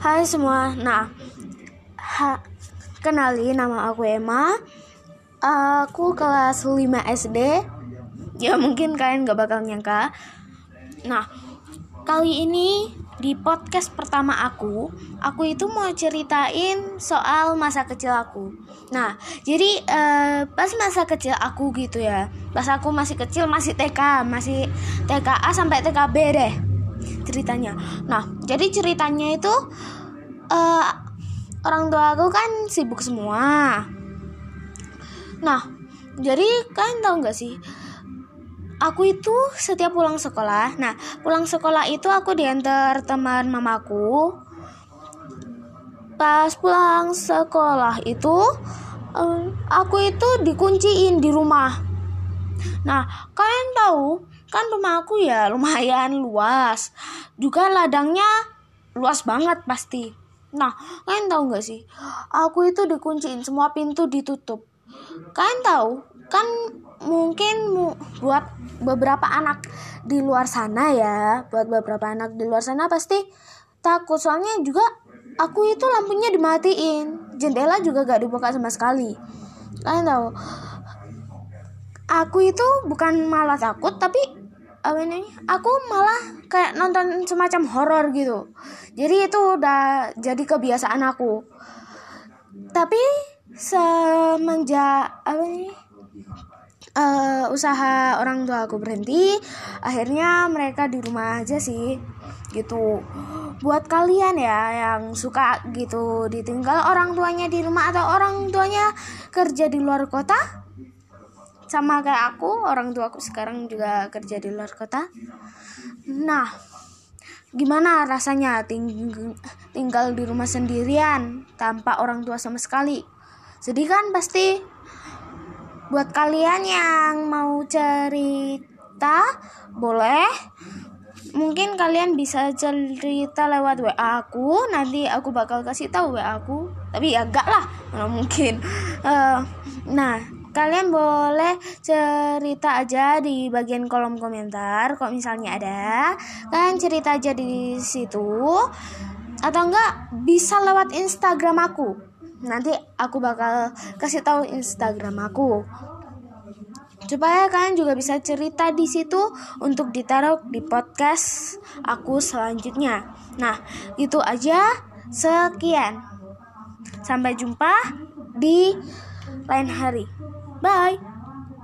Hai semua. Nah, ha, kenali nama aku Emma. Aku kelas 5 SD. Ya mungkin kalian gak bakal nyangka. Nah, kali ini di podcast pertama aku, aku itu mau ceritain soal masa kecil aku. Nah, jadi eh, pas masa kecil aku gitu ya, pas aku masih kecil masih TK, masih TKA sampai TKB deh ceritanya. Nah, jadi ceritanya itu uh, orang tua aku kan sibuk semua. Nah, jadi kalian tahu nggak sih? Aku itu setiap pulang sekolah, nah pulang sekolah itu aku diantar teman mamaku. Pas pulang sekolah itu, um, aku itu dikunciin di rumah. Nah, kalian tahu kan rumah aku ya lumayan luas. Juga ladangnya luas banget pasti. Nah kalian tahu nggak sih? Aku itu dikunciin semua pintu ditutup. Kalian tahu kan mungkin buat beberapa anak di luar sana ya buat beberapa anak di luar sana pasti takut. Soalnya juga aku itu lampunya dimatiin jendela juga gak dibuka sama sekali. Kalian tahu aku itu bukan malah takut tapi apa ini aku malah kayak nonton semacam horor gitu. Jadi itu udah jadi kebiasaan aku. Tapi semenjak apa ini uh, usaha orang tua aku berhenti akhirnya mereka di rumah aja sih gitu. Buat kalian ya yang suka gitu ditinggal orang tuanya di rumah atau orang tuanya kerja di luar kota sama kayak aku orang tua aku sekarang juga kerja di luar kota. Nah gimana rasanya ting tinggal di rumah sendirian tanpa orang tua sama sekali? Sedih kan pasti? Buat kalian yang mau cerita boleh. Mungkin kalian bisa cerita lewat WA aku nanti aku bakal kasih tahu WA aku. Tapi ya enggak lah mungkin. Uh, nah kalian boleh cerita aja di bagian kolom komentar kok misalnya ada kalian cerita aja di situ atau enggak bisa lewat Instagram aku nanti aku bakal kasih tahu Instagram aku supaya kalian juga bisa cerita di situ untuk ditaruh di podcast aku selanjutnya. Nah, itu aja. Sekian. Sampai jumpa di lain hari. Bye.